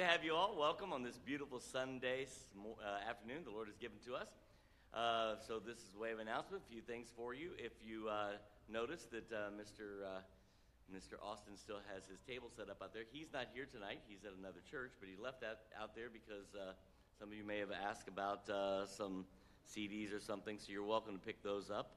to have you all. Welcome on this beautiful Sunday uh, afternoon the Lord has given to us. Uh, so this is a way of announcement. A few things for you. If you uh, notice that uh, Mr. Mr. Uh, Austin still has his table set up out there, he's not here tonight. He's at another church, but he left that out there because uh, some of you may have asked about some CDs or something. So you're welcome to pick those up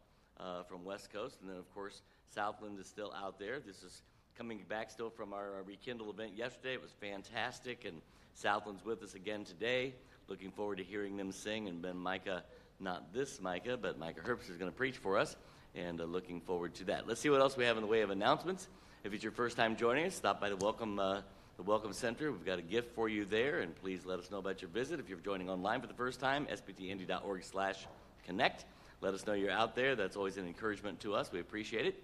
from West Coast, and then of course Southland is still out there. This is coming back still from our, Rekindle event yesterday. It was fantastic, and Southland's with us again today. Looking forward to hearing them sing, and Ben Micah not this Micah, but Micah Herbst is going to preach for us, and uh, looking forward to that. Let's see what else we have in the way of announcements. If it's your first time joining us, stop by the welcome uh, the welcome center. We've got a gift for you there, and please let us know about your visit. If you're joining online for the first time, sbtindy.org/connect. Let us know you're out there. That's always an encouragement to us. We appreciate it.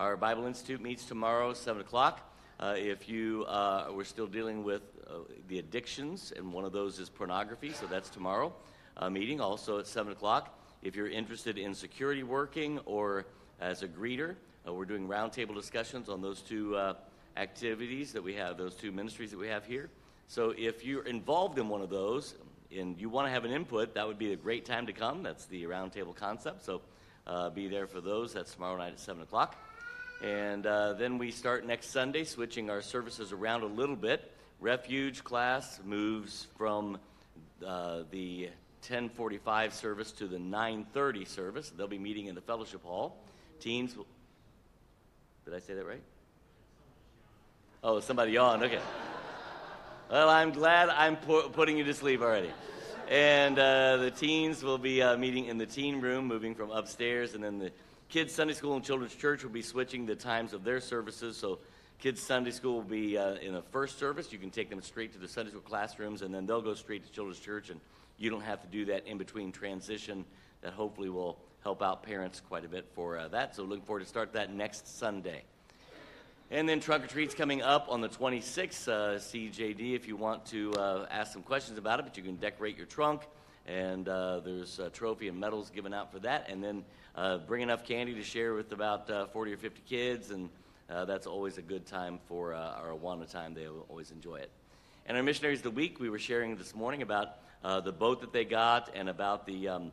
Our Bible Institute meets tomorrow, 7 o'clock. Uh, if you uh, we're still dealing with uh, the addictions, and one of those is pornography, so that's tomorrow uh, meeting, also at 7 o'clock. If you're interested in security working or as a greeter, uh, we're doing roundtable discussions on those two uh, activities that we have, those two ministries that we have here. So if you're involved in one of those and you want to have an input, that would be a great time to come. That's the roundtable concept. So be there for those. That's tomorrow night at 7 o'clock. And uh, then we start next Sunday, switching our services around a little bit. Refuge class moves from uh, the 1045 service to the 930 service. They'll be meeting in the fellowship hall. Teens will. Did I say that right? Oh, somebody yawned. Okay. Well, I'm glad I'm pu- putting you to sleep already. And uh, the teens will be uh, meeting in the teen room, moving from upstairs. And then the kids' Sunday school and children's church will be switching the times of their services. So, kids' Sunday school will be uh, in the first service. You can take them straight to the Sunday school classrooms, and then they'll go straight to children's church and you don't have to do that in between transition. That hopefully will help out parents quite a bit for uh, that. So looking forward to start that next Sunday. And then trunk or treats coming up on the 26th. Uh, CJD, if you want to uh, ask some questions about it, but you can decorate your trunk. And uh, there's a trophy and medals given out for that. And then uh, bring enough candy to share with about uh, 40 or 50 kids. And uh, that's always a good time for our Awana time. They always enjoy it. And our missionaries of the week, we were sharing this morning about uh, the boat that they got and about the, um,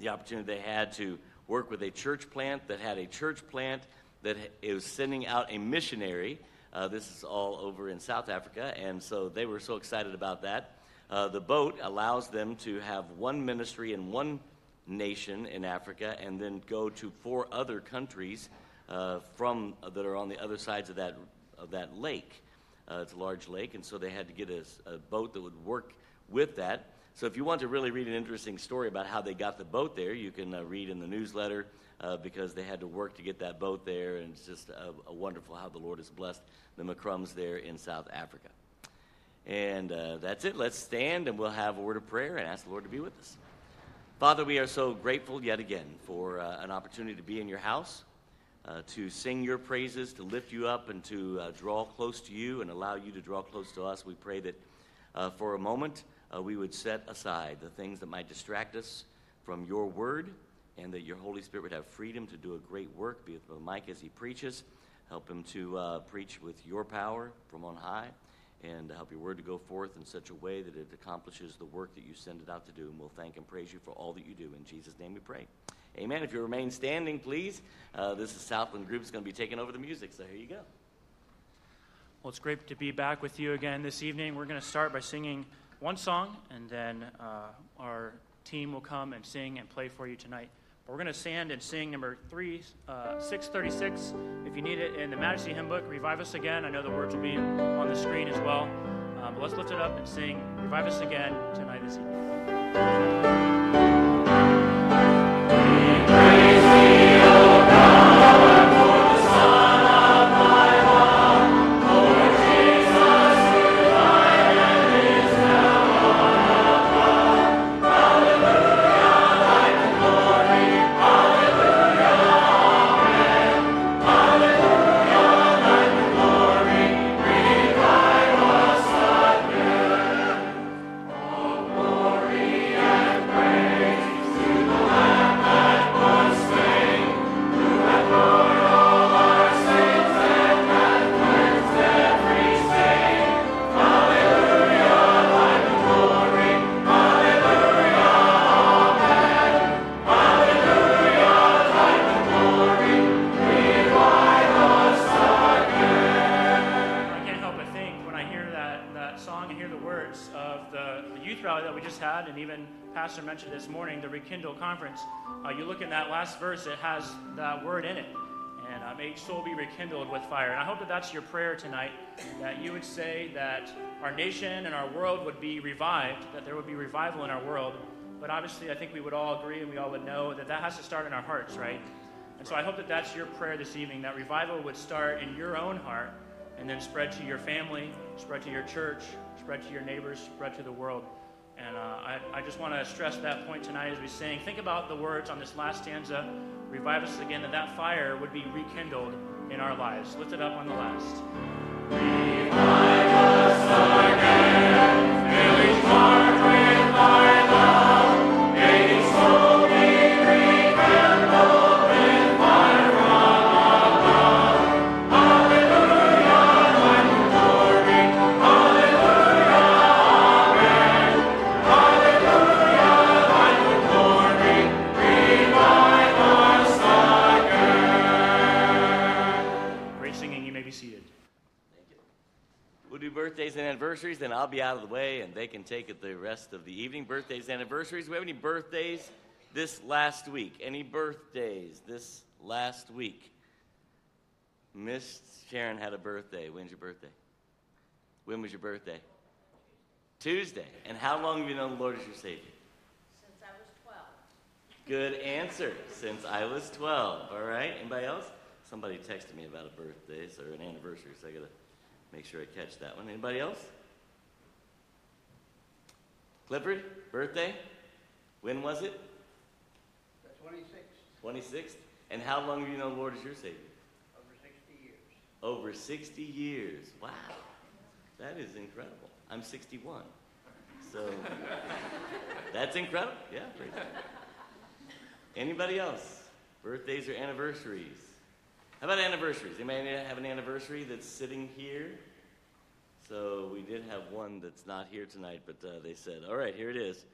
the opportunity they had to work with a church plant that had a church plant that was sending out a missionary. Uh, this is all over in South Africa, and so they were so excited about that. Uh, the boat allows them to have one ministry in one nation in Africa and then go to four other countries uh, from that are on the other sides of that of that lake. Uh, it's a large lake, and so they had to get a, a boat that would work with that. So if you want to really read an interesting story about how they got the boat there, you can uh, read in the newsletter uh, because they had to work to get that boat there, and it's just a, a wonderful how the Lord has blessed the McCrums there in South Africa. And uh, that's it. Let's stand and we'll have a word of prayer and ask the Lord to be with us. Father, we are so grateful yet again for uh, an opportunity to be in your house, uh, to sing your praises, to lift you up, and to uh, draw close to you and allow you to draw close to us. We pray that uh, for a moment uh, we would set aside the things that might distract us from your word, and that your Holy Spirit would have freedom to do a great work, be with Mike as he preaches. Help him to uh, preach with your power from on high, and help your word to go forth in such a way that it accomplishes the work that you send it out to do. And we'll thank and praise you for all that you do. In Jesus' name we pray. Amen. If you remain standing, please. Uh, this is Southland Group is going to be taking over the music, so here you go. Well, it's great to be back with you again this evening. We're going to start by singing one song, and then uh, our team will come and sing and play for you tonight. We're going to stand and sing number three, uh, 636. If you need it in the Majesty Hymn Book, Revive Us Again. I know the words will be on the screen as well. Um, but let's lift it up and sing Revive Us Again tonight this evening. You look in that last verse, it has that word in it. And uh, may each soul be rekindled with fire. And I hope that that's your prayer tonight, that you would say that our nation and our world would be revived, that there would be revival in our world. But obviously, I think we would all agree and we all would know that that has to start in our hearts, right? And so I hope that that's your prayer this evening, that revival would start in your own heart and then spread to your family, spread to your church, spread to your neighbors, spread to the world. And uh, I, I just want to stress that point tonight as we sing. Think about the words on this last stanza. Revive us again, that that fire would be rekindled in our lives. Lift it up on the last. Revive anniversaries, then I'll be out of the way and they can take it the rest of the evening. Birthdays, anniversaries. We have any birthdays this last week? Any birthdays this last week? Miss Sharon had a birthday. When's your birthday? When was your birthday? Tuesday. And how long have you known the Lord as your Savior? Since I was 12. Good answer. Since I was 12. All right. Anybody else? Somebody texted me about a birthday or an anniversary, so I got to Make sure I catch that one. Anybody else? Clifford, birthday? When was it? The 26th. 26th? And how long have you known the Lord as your Savior? Over 60 years. Over 60 years. Wow. That is incredible. I'm 61. So that's incredible. Yeah, Anybody else? Birthdays or anniversaries? How about anniversaries? Anybody have an anniversary that's sitting here? So we did have one that's not here tonight, but uh, they said, all right, here it is.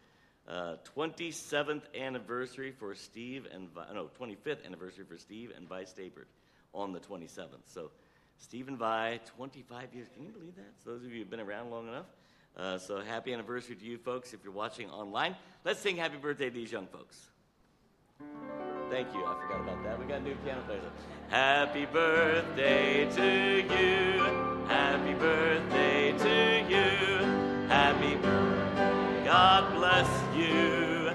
Uh, 27th anniversary for Steve and no 25th anniversary for Steve and Vi Stapert on the 27th. So Steve and Vi, 25 years. Can you believe that? So those of you who've been around long enough. Uh, so happy anniversary to you folks if you're watching online. Let's sing happy birthday to these young folks. Thank you. I forgot about that. We got a new piano players. Happy birthday to you. Happy birthday to you. Happy birthday. God bless you.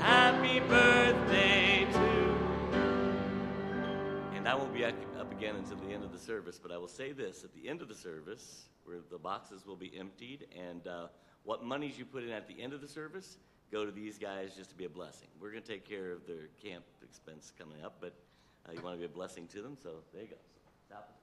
Happy birthday to And I won't be up again until the end of the service, but I will say this at the end of the service, where the boxes will be emptied, and uh, what monies you put in at the end of the service go to these guys just to be a blessing. We're going to take care of their camp expense coming up, but uh, you want to be a blessing to them, so there you go. Stop.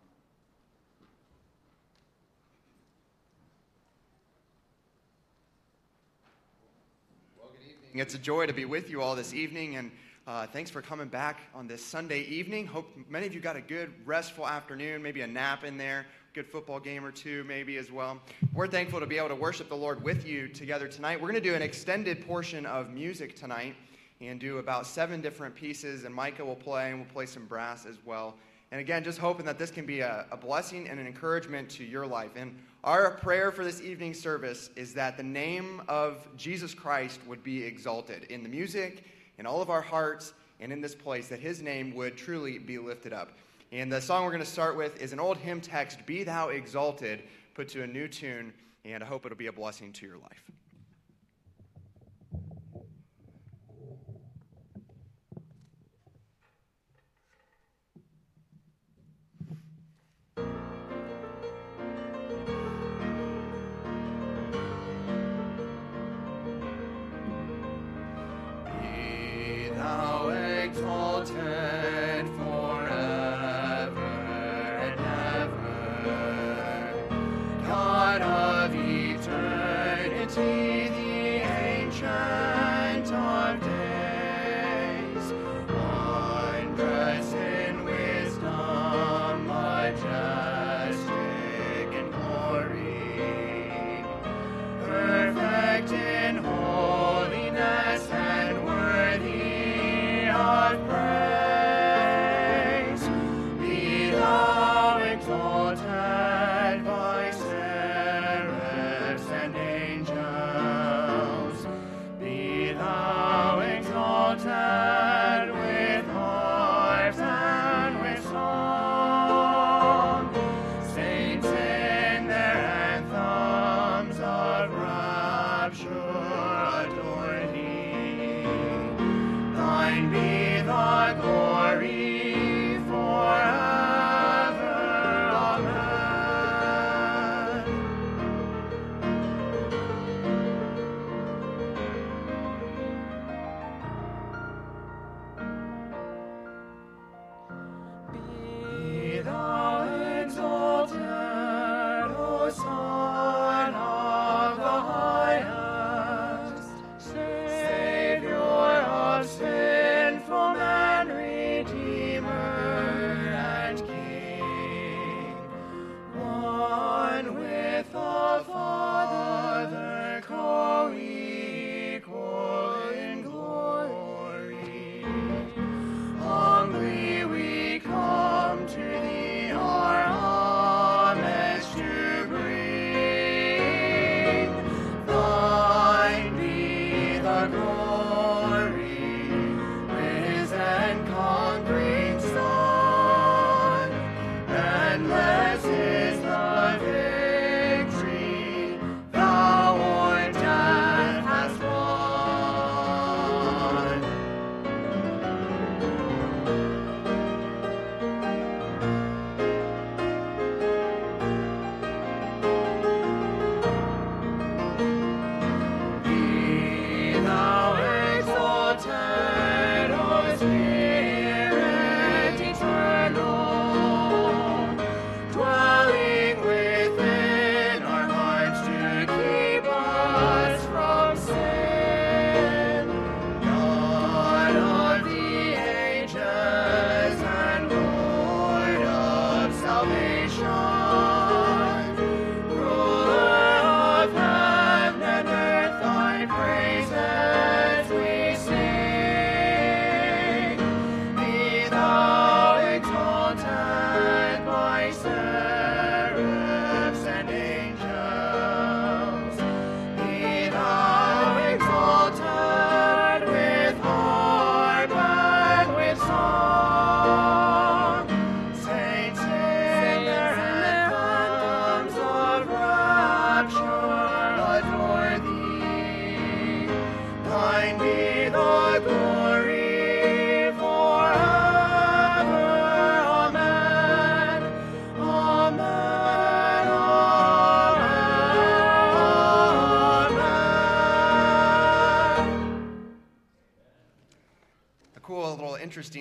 Well, good evening. It's a joy to be with you all this evening, and uh, thanks for coming back on this Sunday evening. Hope many of you got a good, restful afternoon, maybe a nap in there, good football game or two, maybe as well. We're thankful to be able to worship the Lord with you together tonight. We're going to do an extended portion of music tonight and do about seven different pieces, and Micah will play, and we'll play some brass as well. And again, just hoping that this can be a, a, blessing and an encouragement to your life. And our prayer for this evening service is that the name of Jesus Christ would be exalted in the music, in all of our hearts, and in this place, that his name would truly be lifted up. And the song we're going to start with is an old hymn text, Be Thou Exalted, put to a new tune, and I hope it'll be a blessing to your life.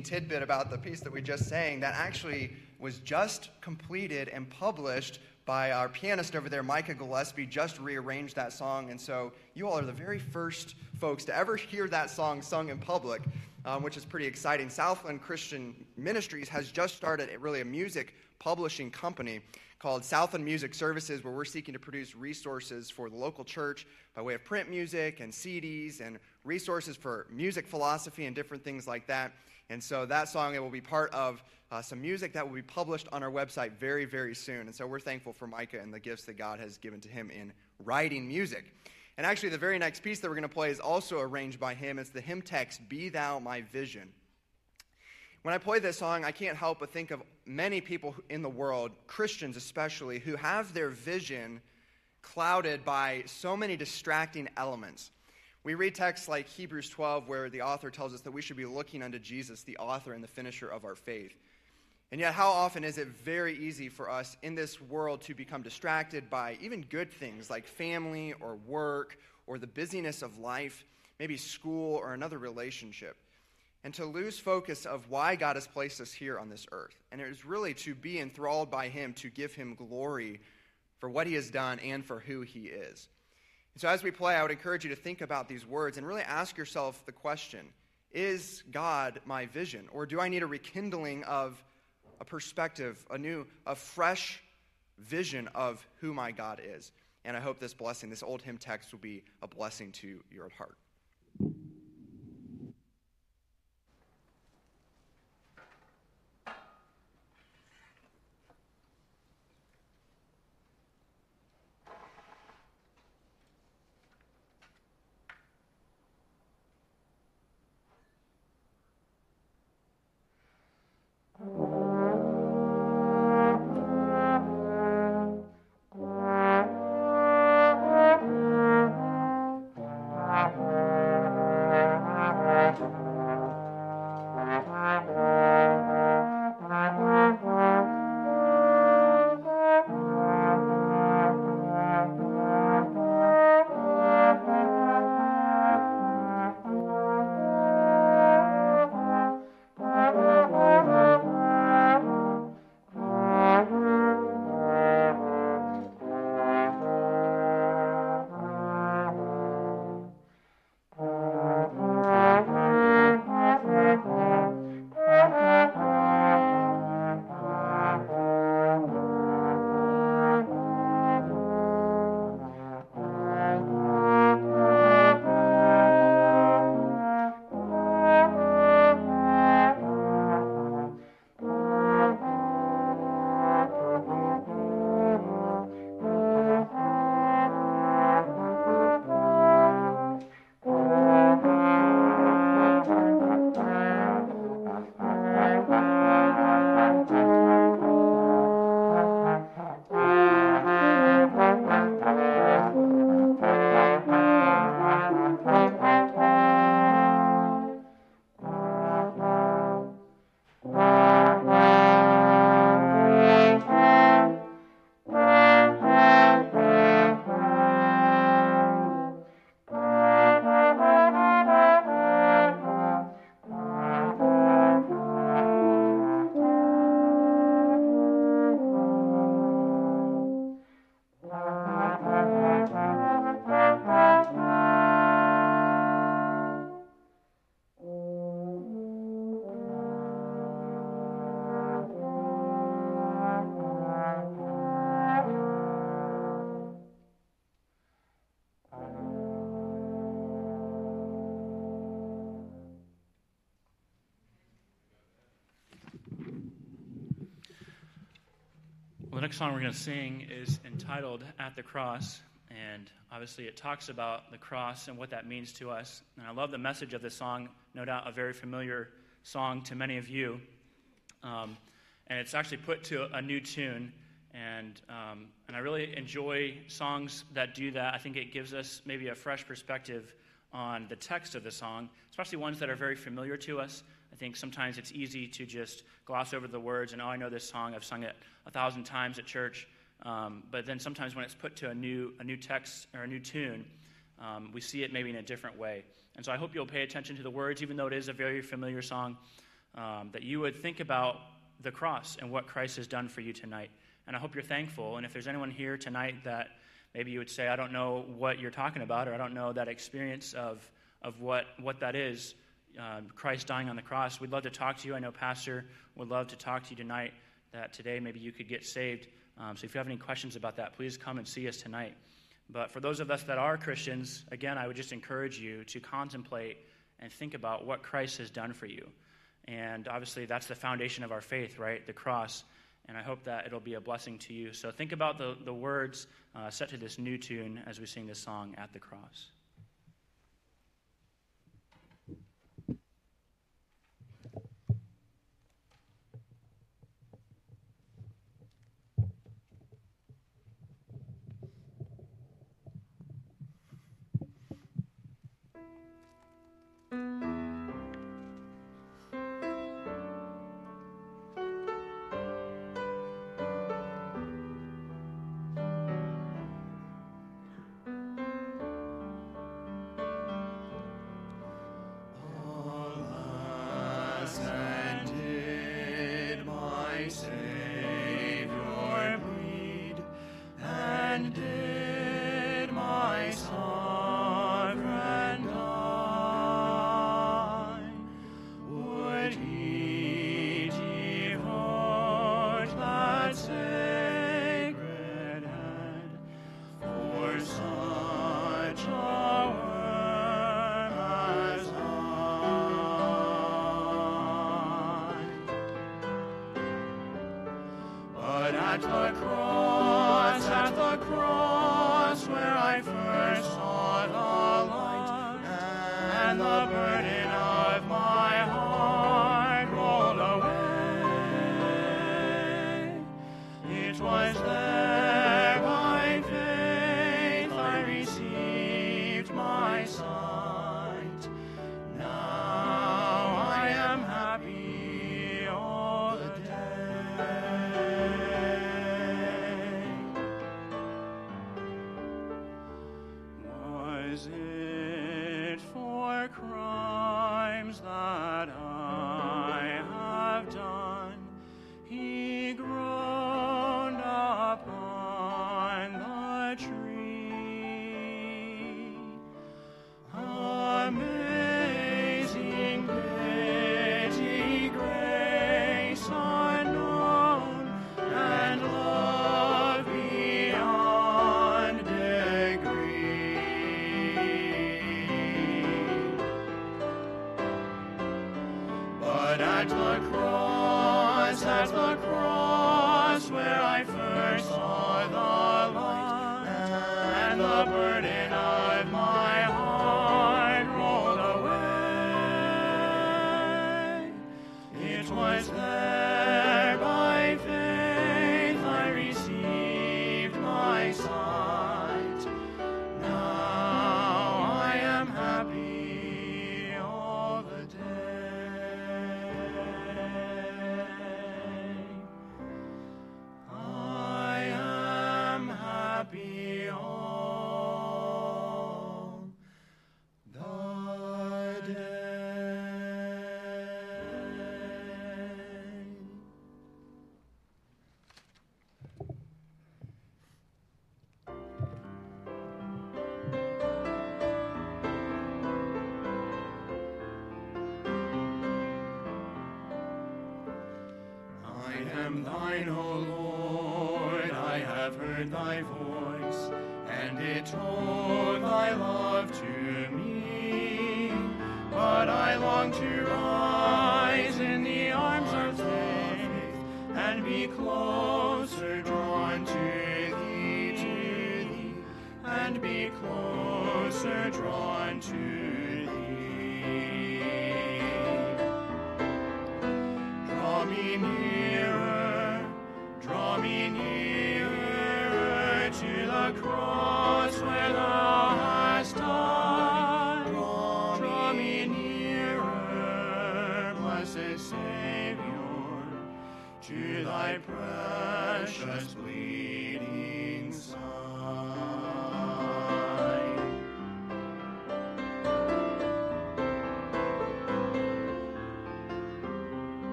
Interesting tidbit about the piece that we just sang that actually was just completed and published by our pianist over there, Micah Gillespie, just rearranged that song. And so you all are the very first folks to ever hear that song sung in public, um, which is pretty exciting. Southland Christian Ministries has just started really a music publishing company called Southland Music Services, where we're seeking to produce resources for the local church by way of print music and CDs and resources for music philosophy and different things like that. And so that song, it will be part of uh, some music that will be published on our website very, very soon. And so we're thankful for Micah and the gifts that God has given to him in writing music. And actually, the very next piece that we're going to play is also arranged by him. It's the hymn text, Be Thou My Vision. When I play this song, I can't help but think of many people in the world, Christians especially, who have their vision clouded by so many distracting elements. We read texts like Hebrews 12, where the author tells us that we should be looking unto Jesus, the author and the finisher of our faith. And yet, how often is it very easy for us in this world to become distracted by even good things like family or work or the busyness of life, maybe school or another relationship, and to lose focus of why God has placed us here on this earth? And it is really to be enthralled by Him, to give Him glory for what He has done and for who He is. And so, as we play, I would encourage you to think about these words and really ask yourself the question Is God my vision? Or do I need a rekindling of a perspective, a new, a fresh vision of who my God is. And I hope this blessing, this old hymn text, will be a blessing to your heart. Next song we're going to sing is entitled At the Cross. And obviously, it talks about the cross and what that means to us. And I love the message of this song, no doubt a very familiar song to many of you. Um, and it's actually put to a new tune. And, um, and I really enjoy songs that do that. I think it gives us maybe a fresh perspective on the text of the song, especially ones that are very familiar to us. I think sometimes it's easy to just gloss over the words and, oh, I know this song, I've sung it a thousand times at church. Um, but then sometimes when it's put to a new, a new text or a new tune, um, we see it maybe in a different way. And so I hope you'll pay attention to the words, even though it is a very familiar song. um, that you would think about the cross and what Christ has done for you tonight. And I hope you're thankful. And if there's anyone here tonight that maybe you would say, I don't know what you're talking about, or I don't know that experience of, of what, what that is, uh, Christ dying on the cross, we'd love to talk to you. I know Pastor would love to talk to you tonight that today maybe you could get saved. Um, so if you have any questions about that, please come and see us tonight. But for those of us that are Christians, again, I would just encourage you to contemplate and think about what Christ has done for you. And obviously, that's the foundation of our faith, right? The cross. And I hope that it'll be a blessing to you. So think about the, the words uh, set to this new tune as we sing this song, At the Cross. Am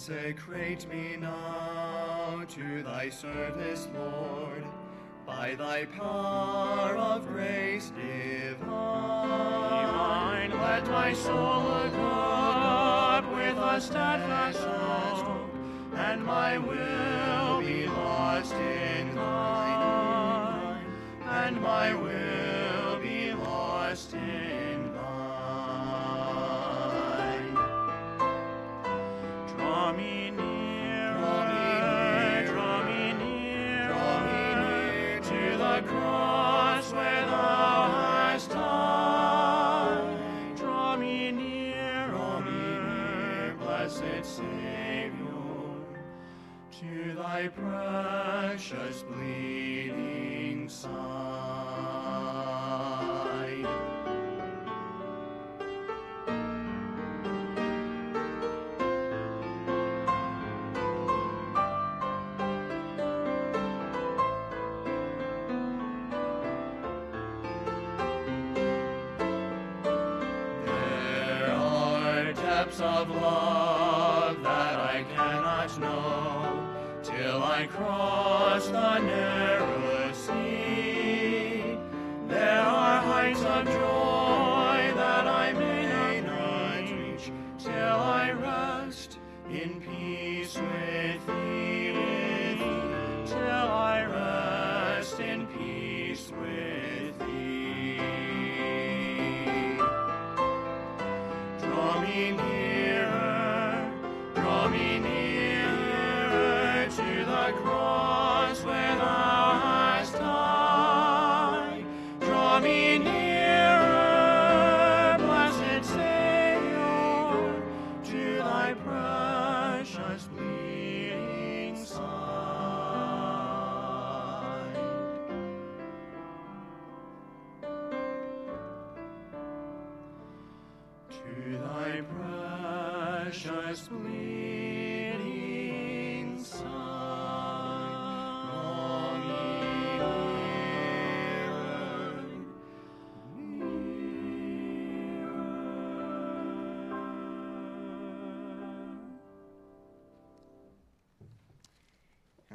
Consecrate me now to thy service, Lord, by thy power of grace divine. Let my soul look up with a steadfast hope, and my will be lost in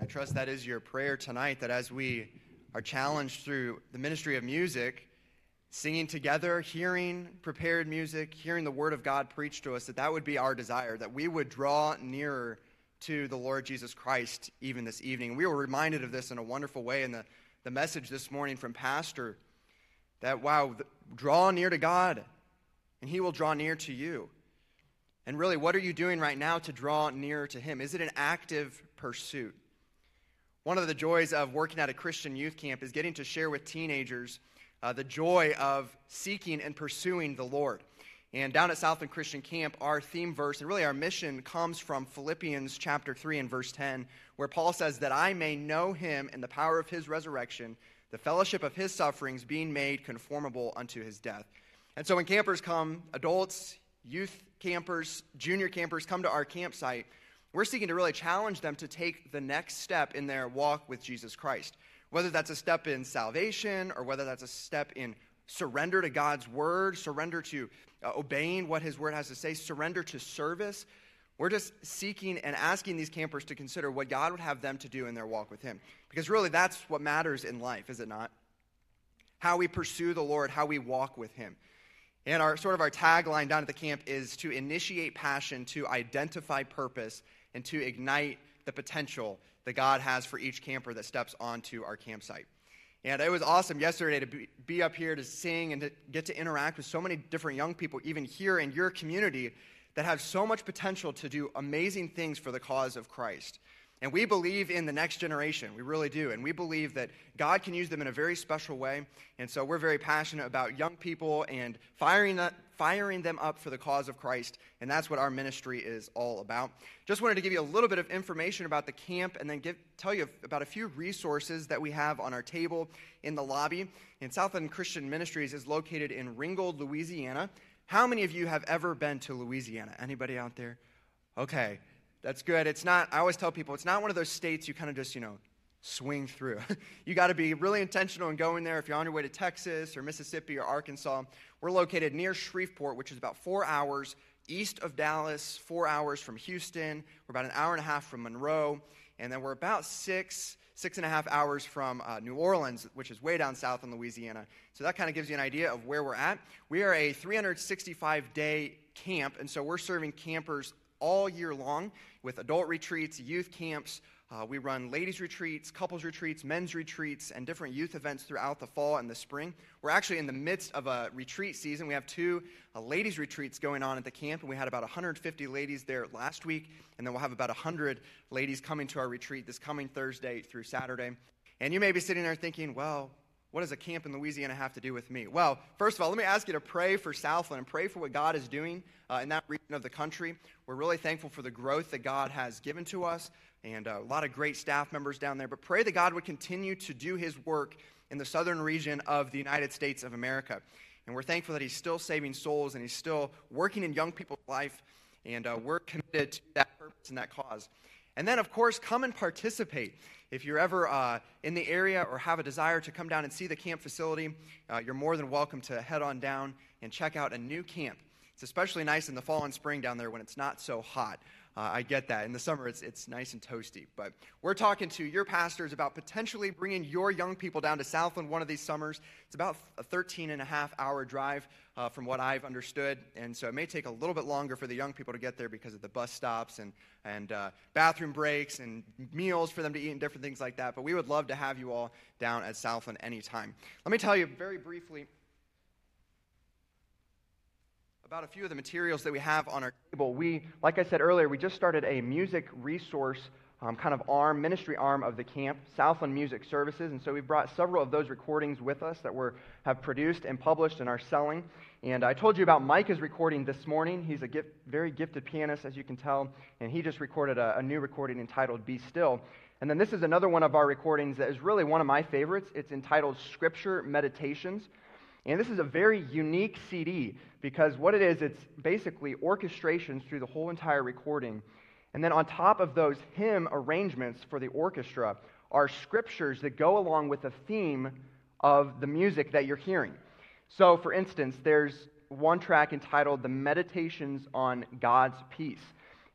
I trust that is your prayer tonight that as we are challenged through the ministry of music, singing together, hearing prepared music, hearing the word of God preached to us, that that would be our desire, that we would draw nearer to the Lord Jesus Christ even this evening. We were reminded of this in a wonderful way in the, the message this morning from Pastor that, wow, draw near to God and he will draw near to you. And really, what are you doing right now to draw nearer to him? Is it an active pursuit? One of the joys of working at a Christian youth camp is getting to share with teenagers uh, the joy of seeking and pursuing the Lord. And down at Southland Christian Camp, our theme verse and really our mission comes from Philippians chapter 3 and verse 10, where Paul says, That I may know him and the power of his resurrection, the fellowship of his sufferings, being made conformable unto his death. And so when campers come, adults, youth campers, junior campers come to our campsite, we're seeking to really challenge them to take the next step in their walk with Jesus Christ. Whether that's a step in salvation or whether that's a step in surrender to God's word, surrender to uh, obeying what his word has to say, surrender to service. We're just seeking and asking these campers to consider what God would have them to do in their walk with him. Because really, that's what matters in life, is it not? How we pursue the Lord, how we walk with him. And our sort of our tagline down at the camp is to initiate passion, to identify purpose, and to ignite the potential that God has for each camper that steps onto our campsite. And it was awesome yesterday to be, up here to sing and to get to interact with so many different young people, even here in your community, that have so much potential to do amazing things for the cause of Christ. And we believe in the next generation. We really do. And we believe that God can use them in a very special way. And so we're very passionate about young people and firing, firing them up for the cause of Christ. And that's what our ministry is all about. Just wanted to give you a little bit of information about the camp and then give, tell you about a few resources that we have on our table in the lobby. And Southland Christian Ministries is located in Ringgold, Louisiana. How many of you have ever been to Louisiana? Anybody out there? Okay. That's good. It's not, I always tell people, it's not one of those states you kind of just, you know, swing through. you got to be really intentional in going there. If you're on your way to Texas or Mississippi or Arkansas, we're located near Shreveport, which is about four hours east of Dallas, four hours from Houston. We're about an hour and a half from Monroe. And then we're about six, six and a half hours from uh, New Orleans, which is way down south in Louisiana. So that kind of gives you an idea of where we're at. We are a 365 day camp, and so we're serving campers all year long with adult retreats, youth camps, uh, we run ladies' retreats, couples' retreats, men's retreats, and different youth events throughout the fall and the spring. We're actually in the midst of a retreat season. We have two uh, ladies' retreats going on at the camp, and we had about 150 ladies there last week, and then we'll have about 100 ladies coming to our retreat this coming Thursday through Saturday. And you may be sitting there thinking, well, what does a camp in Louisiana have to do with me? Well, first of all, let me ask you to pray for Southland and pray for what God is doing uh, in that region of the country. We're really thankful for the growth that God has given to us and uh, a lot of great staff members down there. But pray that God would continue to do his work in the southern region of the United States of America. And we're thankful that he's still saving souls and he's still working in young people's life. And uh, we're committed to that purpose and that cause. And then, of course, come and participate. If you're ever uh, in the area or have a desire to come down and see the camp facility, uh, you're more than welcome to head on down and check out a new camp. It's especially nice in the fall and spring down there when it's not so hot. Uh, I get that. In the summer, it's, it's nice and toasty. But we're talking to your pastors about potentially bringing your young people down to Southland one of these summers. It's about a 13 and a half hour drive uh, from what I've understood. And so it may take a little bit longer for the young people to get there because of the bus stops and, and uh, bathroom breaks and meals for them to eat and different things like that. But we would love to have you all down at Southland anytime. Let me tell you very briefly about a few of the materials that we have on our table. We, like I said earlier, we just started a music resource um, kind of arm, ministry arm of the camp, Southland Music Services. And so we've brought several of those recordings with us that we have produced and published and are selling. And I told you about Micah's recording this morning. He's a gift, very gifted pianist, as you can tell, and he just recorded a, a new recording entitled Be Still. And then this is another one of our recordings that is really one of my favorites. It's entitled Scripture Meditations. And this is a very unique CD because what it is, it's basically orchestrations through the whole entire recording. And then on top of those hymn arrangements for the orchestra are scriptures that go along with the theme of the music that you're hearing. So, for instance, there's one track entitled The Meditations on God's Peace.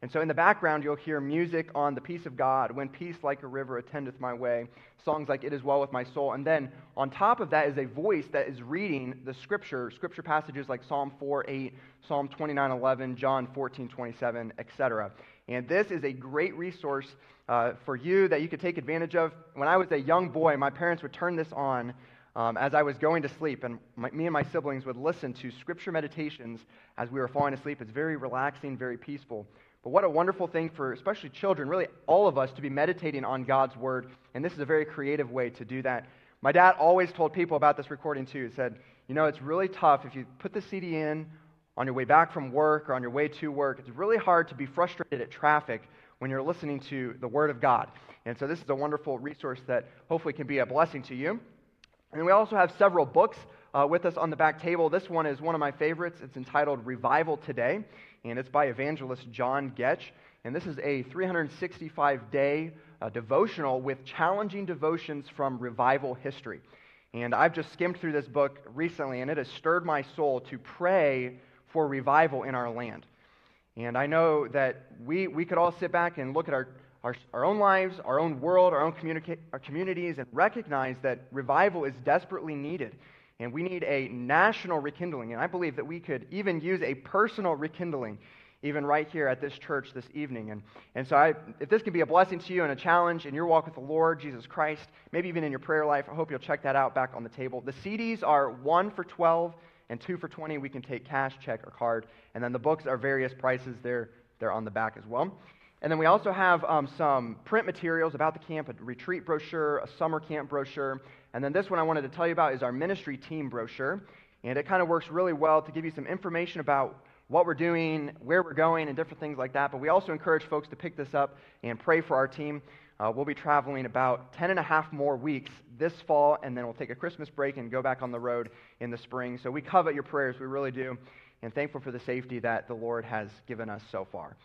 And so in the background, you'll hear music on the peace of God, when peace like a river attendeth my way, songs like It is Well with My Soul. And then on top of that is a voice that is reading the scripture, scripture passages like Psalm 4 8, Psalm 29 11, John 14 27, etc. And this is a great resource uh, for you that you could take advantage of. When I was a young boy, my parents would turn this on. Um, as I was going to sleep, and my, me and my siblings would listen to scripture meditations as we were falling asleep. It's very relaxing, very peaceful. But what a wonderful thing for especially children, really all of us, to be meditating on God's Word. And this is a very creative way to do that. My dad always told people about this recording too. He said, You know, it's really tough if you put the CD in on your way back from work or on your way to work. It's really hard to be frustrated at traffic when you're listening to the Word of God. And so this is a wonderful resource that hopefully can be a blessing to you. And we also have several books uh, with us on the back table. This one is one of my favorites. It's entitled Revival Today and it's by evangelist John Goetsch. And this is a 365 day uh, devotional with challenging devotions from revival history. And I've just skimmed through this book recently, and it has stirred my soul to pray for revival in our land. And I know that we, we could all sit back and look at our, our, our own lives, our own world, our own communica- our communities, and recognize that revival is desperately needed. And we need a national rekindling. And I believe that we could even use a personal rekindling, even right here at this church this evening. And, and so, I, if this can be a blessing to you and a challenge in your walk with the Lord Jesus Christ, maybe even in your prayer life, I hope you'll check that out back on the table. The CDs are one for 12 and two for 20. We can take cash, check, or card. And then the books are various prices. They're, they're on the back as well. And then we also have um, some print materials about the camp, a retreat brochure, a summer camp brochure, and then this one I wanted to tell you about is our ministry team brochure. And it kind of works really well to give you some information about what we're doing, where we're going, and different things like that. But we also encourage folks to pick this up and pray for our team. Uh, we'll be traveling about 10 and a half more weeks this fall, and then we'll take a Christmas break and go back on the road in the spring. So we covet your prayers, we really do, and thankful for the safety that the Lord has given us so far.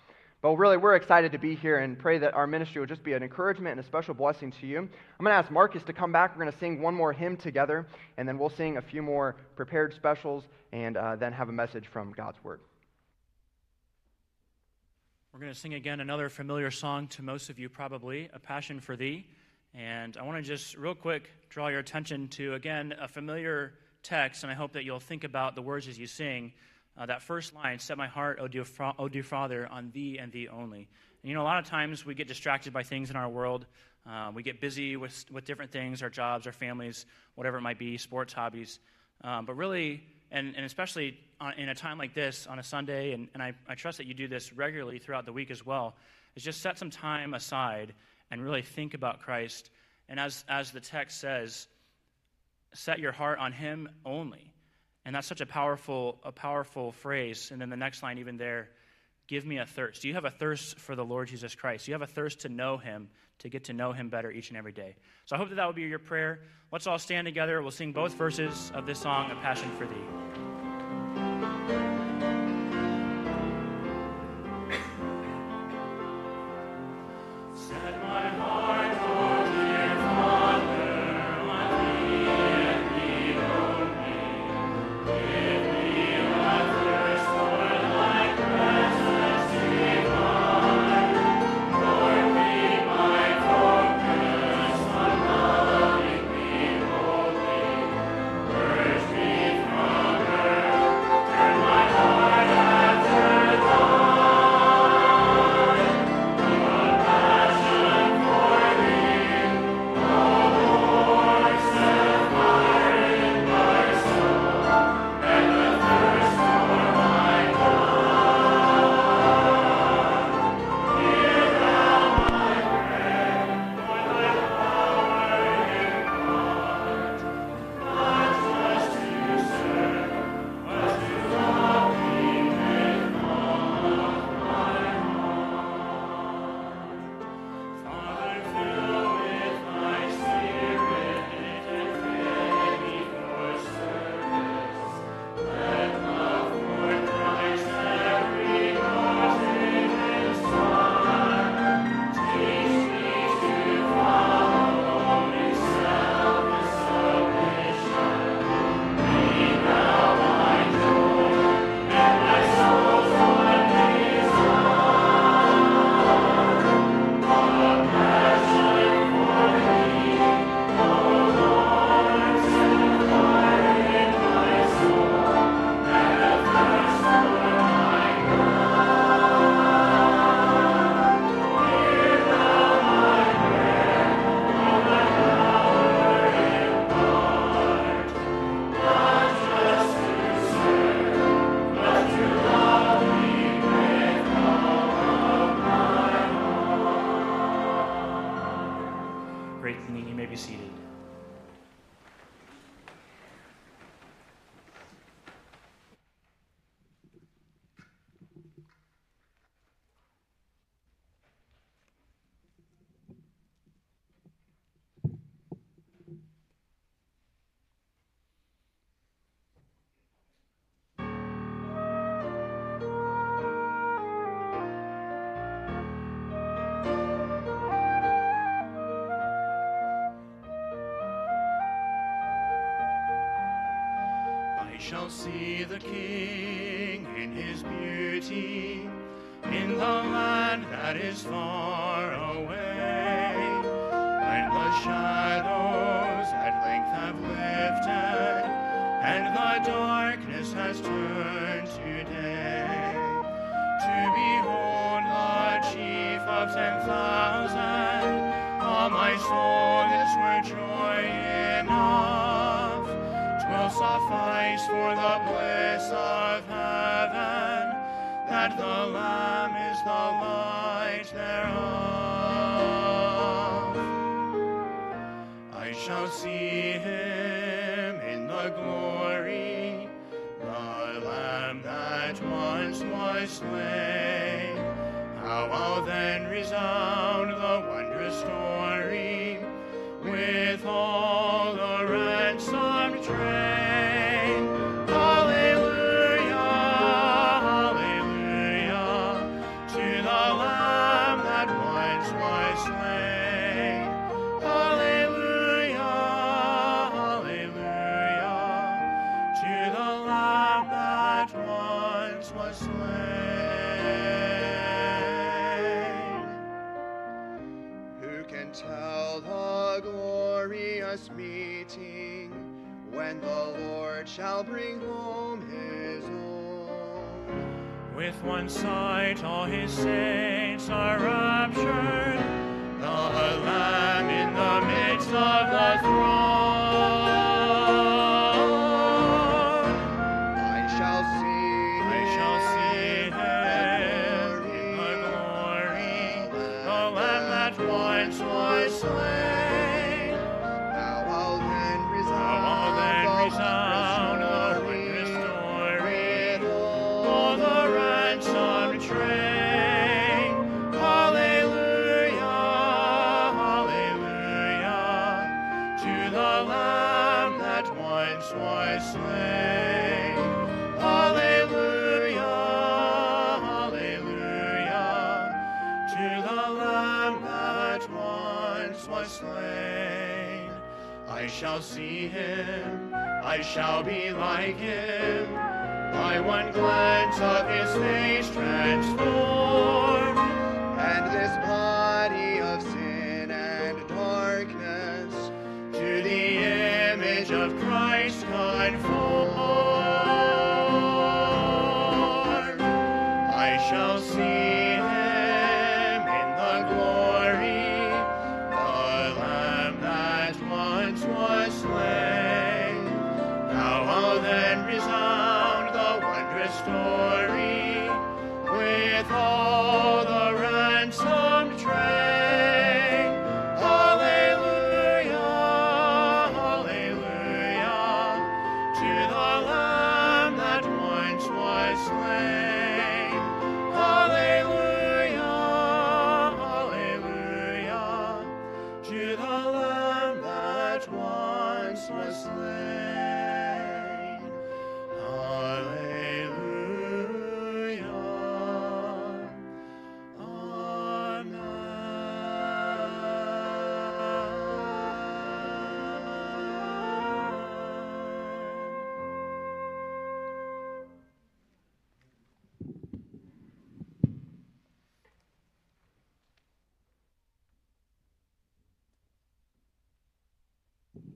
But really, we're excited to be here and pray that our ministry will just be an encouragement and a special blessing to you. I'm going to ask Marcus to come back. We're going to sing one more hymn together, and then we'll sing a few more prepared specials and uh, then have a message from God's Word. We're going to sing again another familiar song to most of you, probably A Passion for Thee. And I want to just, real quick, draw your attention to, again, a familiar text, and I hope that you'll think about the words as you sing. Uh, that first line, set my heart, O dear, fa- o dear Father, on thee and thee only. And, you know, a lot of times we get distracted by things in our world. Uh, we get busy with, with different things, our jobs, our families, whatever it might be, sports, hobbies. Um, but really, and, and especially on, in a time like this, on a Sunday, and, and I, I trust that you do this regularly throughout the week as well, is just set some time aside and really think about Christ. And as, as the text says, set your heart on Him only. And that's such a powerful, a powerful phrase. And then the next line, even there, give me a thirst. Do you have a thirst for the Lord Jesus Christ? Do you have a thirst to know him, to get to know him better each and every day? So I hope that that will be your prayer. Let's all stand together. We'll sing both verses of this song, A Passion for Thee. the King. The Lamb is the light thereof. I shall see him in the glory, the Lamb that once was slain. How I'll then resound the wondrous story with all. One sight, all his saints are raptured. I shall be like him, by one glance of his face transformed.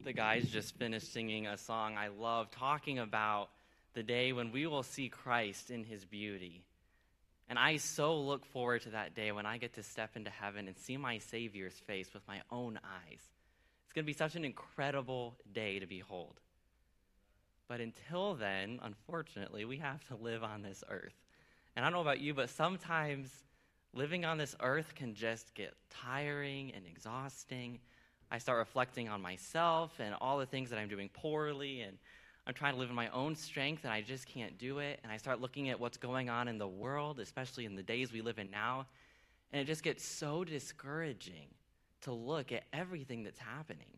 The guys just finished singing a song I love, talking about the day when we will see Christ in his beauty. And I so look forward to that day when I get to step into heaven and see my Savior's face with my own eyes. It's going to be such an incredible day to behold. But until then, unfortunately, we have to live on this earth. And I don't know about you, but sometimes living on this earth can just get tiring and exhausting. I start reflecting on myself and all the things that I'm doing poorly, and I'm trying to live in my own strength, and I just can't do it. And I start looking at what's going on in the world, especially in the days we live in now, and it just gets so discouraging to look at everything that's happening.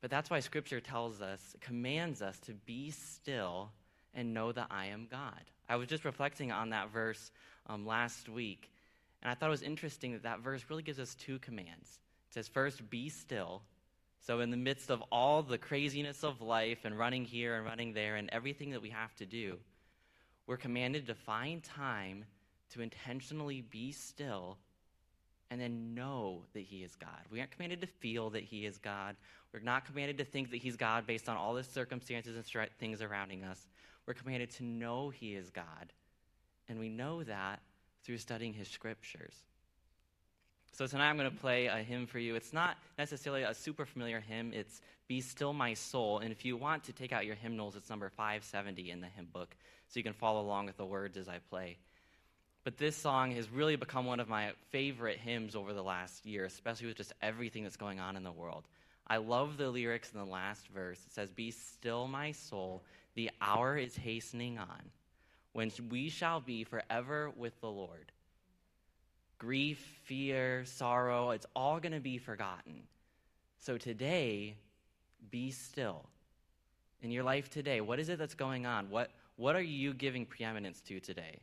But that's why Scripture tells us, commands us to be still and know that I am God. I was just reflecting on that verse um, last week, and I thought it was interesting that that verse really gives us two commands. It says, first, be still. So, in the midst of all the craziness of life and running here and running there and everything that we have to do, we're commanded to find time to intentionally be still and then know that He is God. We aren't commanded to feel that He is God. We're not commanded to think that He's God based on all the circumstances and things surrounding us. We're commanded to know He is God. And we know that through studying His scriptures. So tonight I'm going to play a hymn for you. It's not necessarily a super familiar hymn. It's Be Still My Soul. And if you want to take out your hymnals, it's number 570 in the hymn book. So you can follow along with the words as I play. But this song has really become one of my favorite hymns over the last year, especially with just everything that's going on in the world. I love the lyrics in the last verse. It says, Be still, my soul, the hour is hastening on, when we shall be forever with the Lord. Grief, fear, sorrow, it's all going to be forgotten. So today, be still. In your life today, what is it that's going on? What, what are you giving preeminence to today?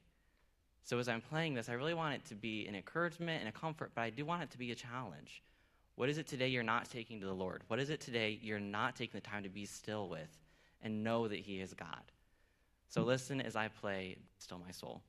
So as I'm playing this, I really want it to be an encouragement and a comfort, but I do want it to be a challenge. What is it today you're not taking to the Lord? What is it today you're not taking the time to be still with and know that He is God? So listen as I play Still My Soul.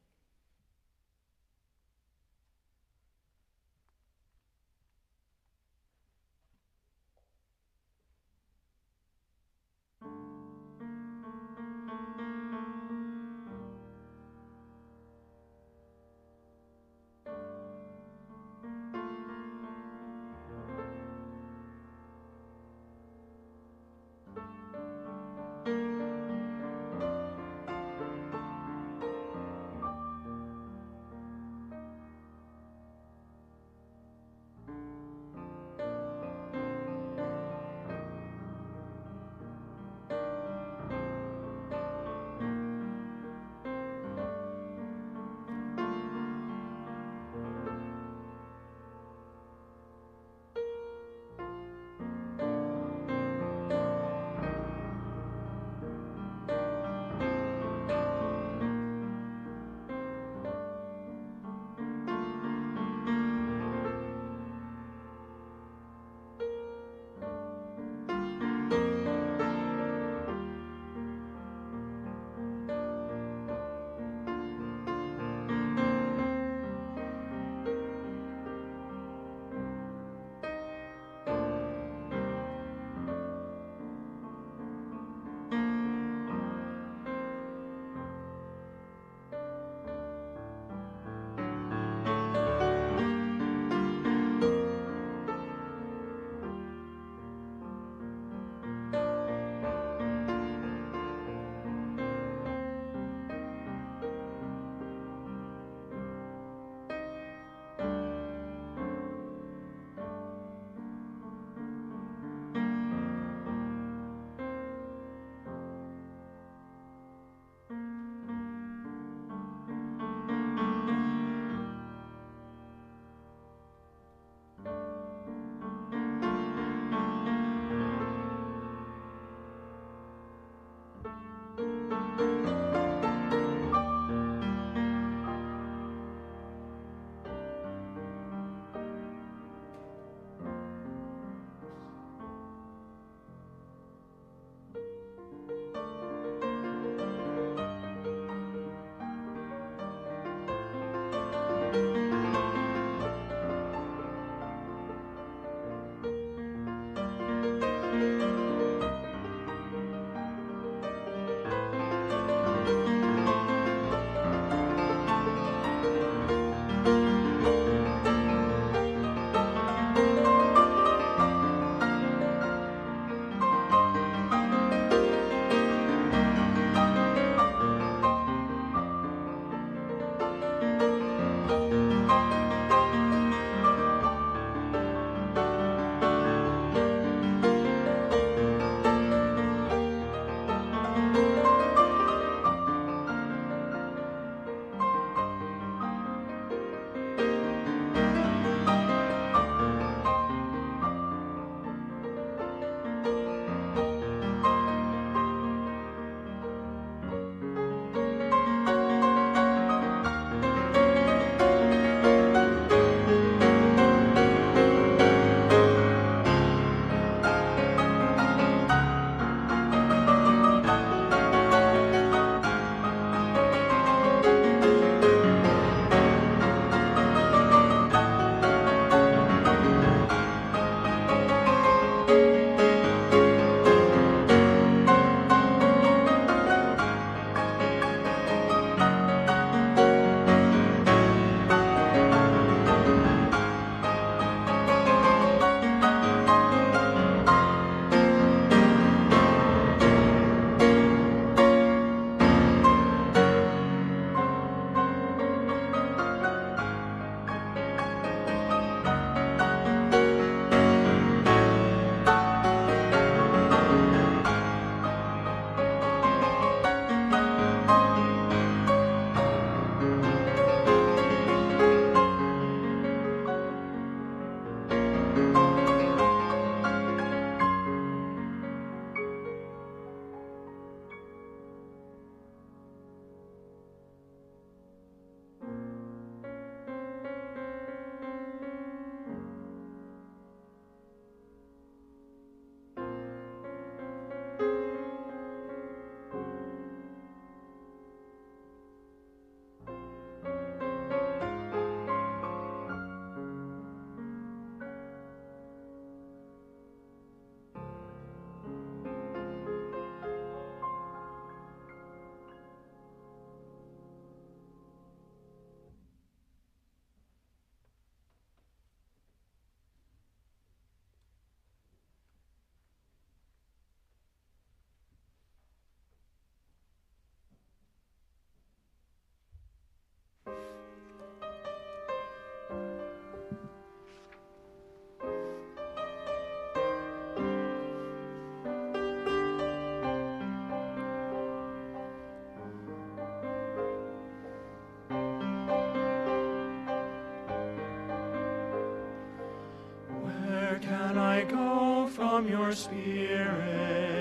Spirit?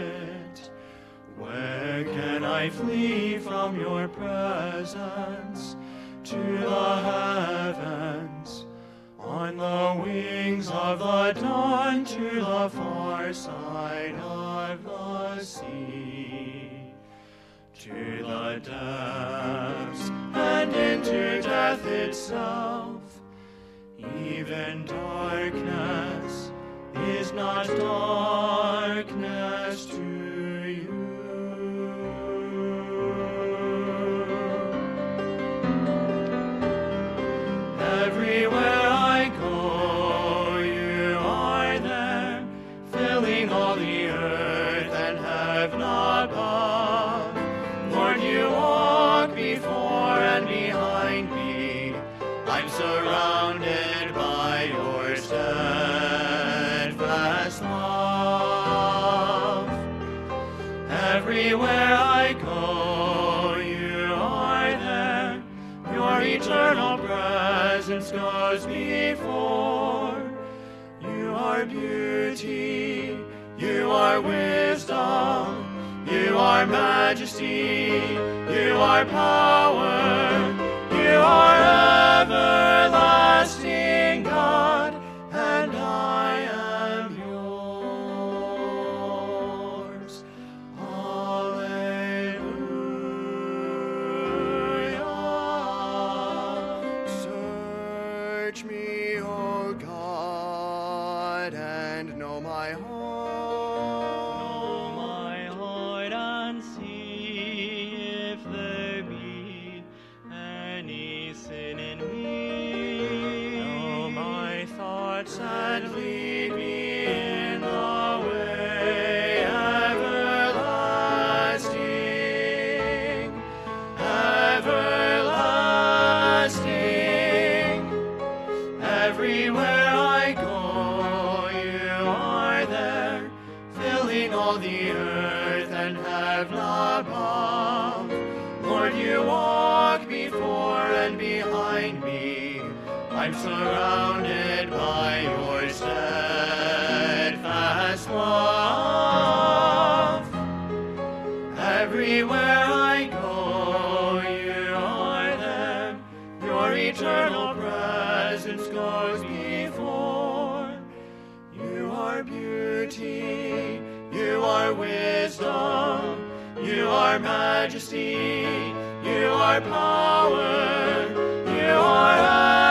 Where can I flee from your presence? To the heavens, on the wings of the dawn, to the far side of the sea, to the depths and into death itself. Even darkness is not darkness are wisdom, you are majesty, you are power, I'm surrounded by your steadfast love. Everywhere I go, you are there. Your eternal presence goes before. You are beauty, you are wisdom, you are majesty, you are power, you are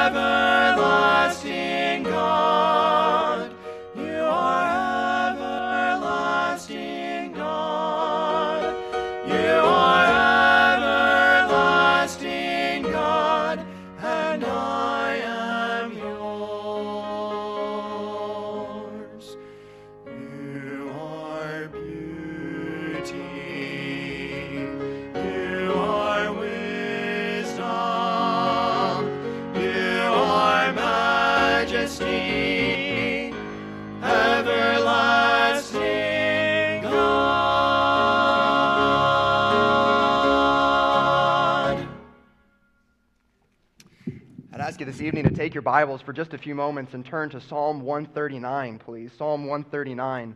take your Bibles for just a few moments and turn to Psalm 139, please. Psalm 139.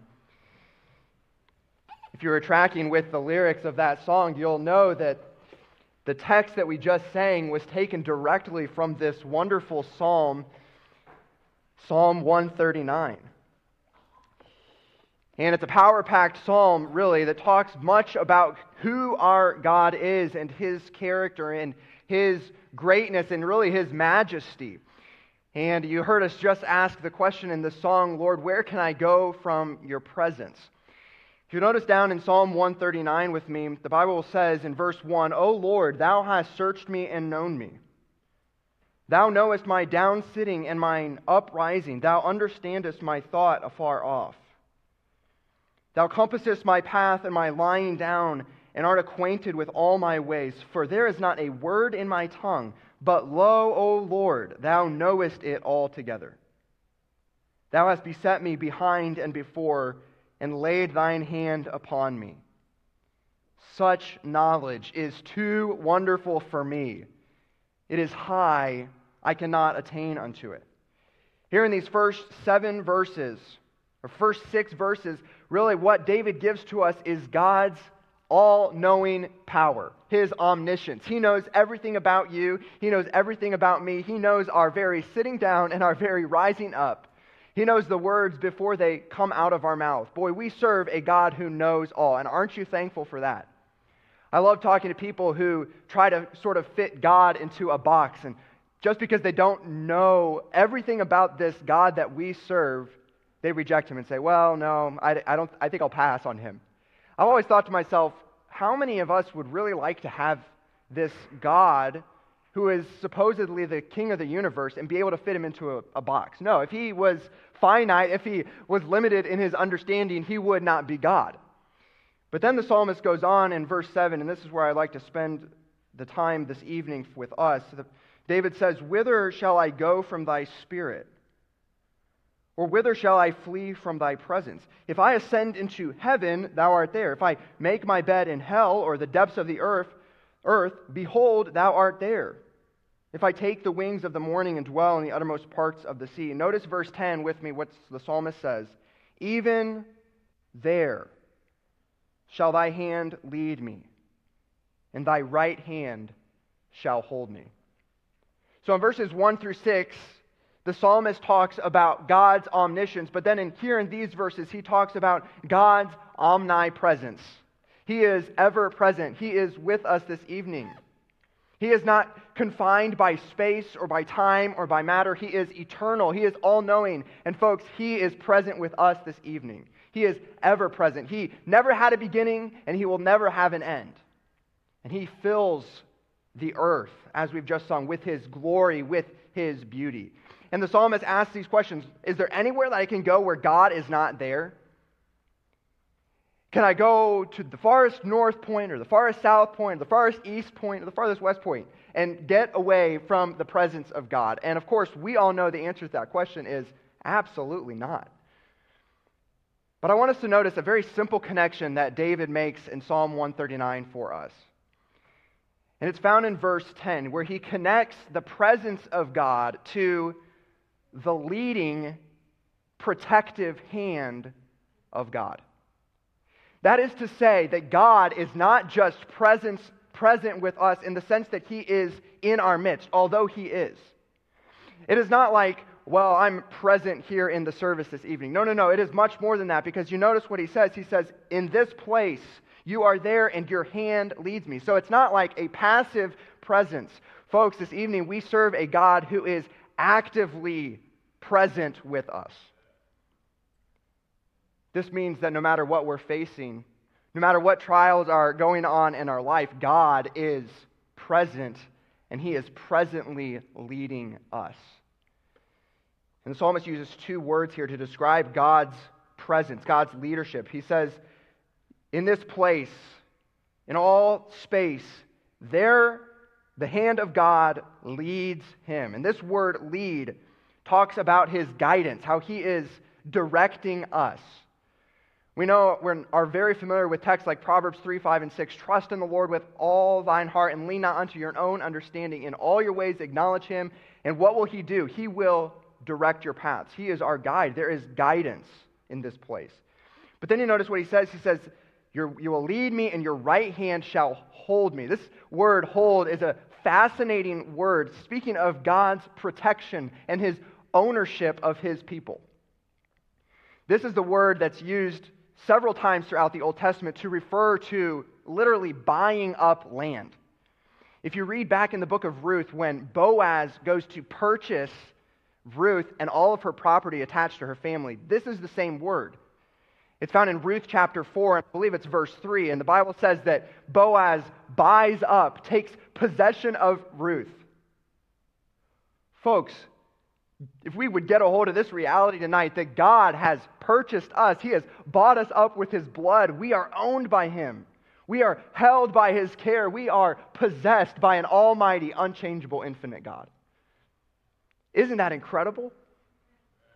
If you were tracking with the lyrics of that song, you'll know that the text that we just sang was taken directly from this wonderful psalm, Psalm 139. And it's a power packed psalm, really, that talks much about who our God is and his character and his greatness and really his majesty. And you heard us just ask the question in the song, Lord, where can I go from your presence? If you notice down in Psalm 139 with me, the Bible says in verse 1, O Lord, thou hast searched me and known me. Thou knowest my down sitting and mine uprising. Thou understandest my thought afar off. Thou compassest my path and my lying down, and art acquainted with all my ways. For there is not a word in my tongue. But lo, O Lord, thou knowest it altogether. Thou hast beset me behind and before, and laid thine hand upon me. Such knowledge is too wonderful for me. It is high, I cannot attain unto it. Here in these first seven verses, or first six verses, really what David gives to us is God's all knowing power, his omniscience. He knows everything about you, he knows everything about me, he knows our very sitting down and our very rising up. He knows the words before they come out of our mouth. Boy, we serve a God who knows all, and aren't you thankful for that? I love talking to people who try to sort of fit God into a box, and just because they don't know everything about this God that we serve, they reject him and say, Well, no, I, I, don't, I think I'll pass on him. I've always thought to myself, how many of us would really like to have this God who is supposedly the king of the universe and be able to fit him into a, a, box? No, if he was finite, if he was limited in his understanding, he would not be God. But then the psalmist goes on in verse 7, and this is where I like to spend the time this evening with us. David says, Whither shall I go from thy spirit? Or whither shall I flee from thy presence? If I ascend into heaven, thou art there. If I make my bed in hell or the depths of the earth, earth, behold, thou art there. If I take the wings of the morning and dwell in the uttermost parts of the sea. Notice verse 10 with me what the psalmist says. Even there shall thy hand lead me, and thy right hand shall hold me. So in verses 1 through 6, the psalmist talks about God's omniscience, but then in here in these verses, he talks about God's omnipresence. He is ever present. He is with us this evening. He is not confined by space or by time or by matter. He is eternal. He is all knowing. And folks, He is present with us this evening. He is ever present. He never had a beginning and He will never have an end. And He fills the earth, as we've just sung, with His glory, with His beauty. And the psalmist asks these questions Is there anywhere that I can go where God is not there? Can I go to the farthest north point or the farthest south point, or the farthest east point, or the farthest west point and get away from the presence of God? And of course, we all know the answer to that question is absolutely not. But I want us to notice a very simple connection that David makes in Psalm 139 for us. And it's found in verse 10, where he connects the presence of God to the leading, protective hand of God. That is to say, that God is not just presence, present with us in the sense that He is in our midst, although He is. It is not like, well, I'm present here in the service this evening. No, no, no. It is much more than that because you notice what He says. He says, In this place, you are there and your hand leads me. So it's not like a passive presence. Folks, this evening we serve a God who is actively present with us. This means that no matter what we're facing, no matter what trials are going on in our life, God is present and He is presently leading us. And the psalmist uses two words here to describe God's presence, God's leadership. He says, In this place, in all space, there the hand of God leads him. And this word lead talks about his guidance, how he is directing us. We know we are very familiar with texts like Proverbs 3, 5, and 6. Trust in the Lord with all thine heart and lean not unto your own understanding. In all your ways acknowledge him. And what will he do? He will direct your paths. He is our guide. There is guidance in this place. But then you notice what he says. He says, You will lead me, and your right hand shall hold me. This word hold is a fascinating word, speaking of God's protection and his ownership of his people. This is the word that's used several times throughout the Old Testament to refer to literally buying up land. If you read back in the book of Ruth, when Boaz goes to purchase Ruth and all of her property attached to her family, this is the same word. It's found in Ruth chapter 4, I believe it's verse 3, and the Bible says that Boaz buys up, takes possession of Ruth. Folks, if we would get a hold of this reality tonight that God has purchased us, He has bought us up with His blood, we are owned by Him. We are held by his care. We are possessed by an almighty, unchangeable, infinite God. Isn't that incredible?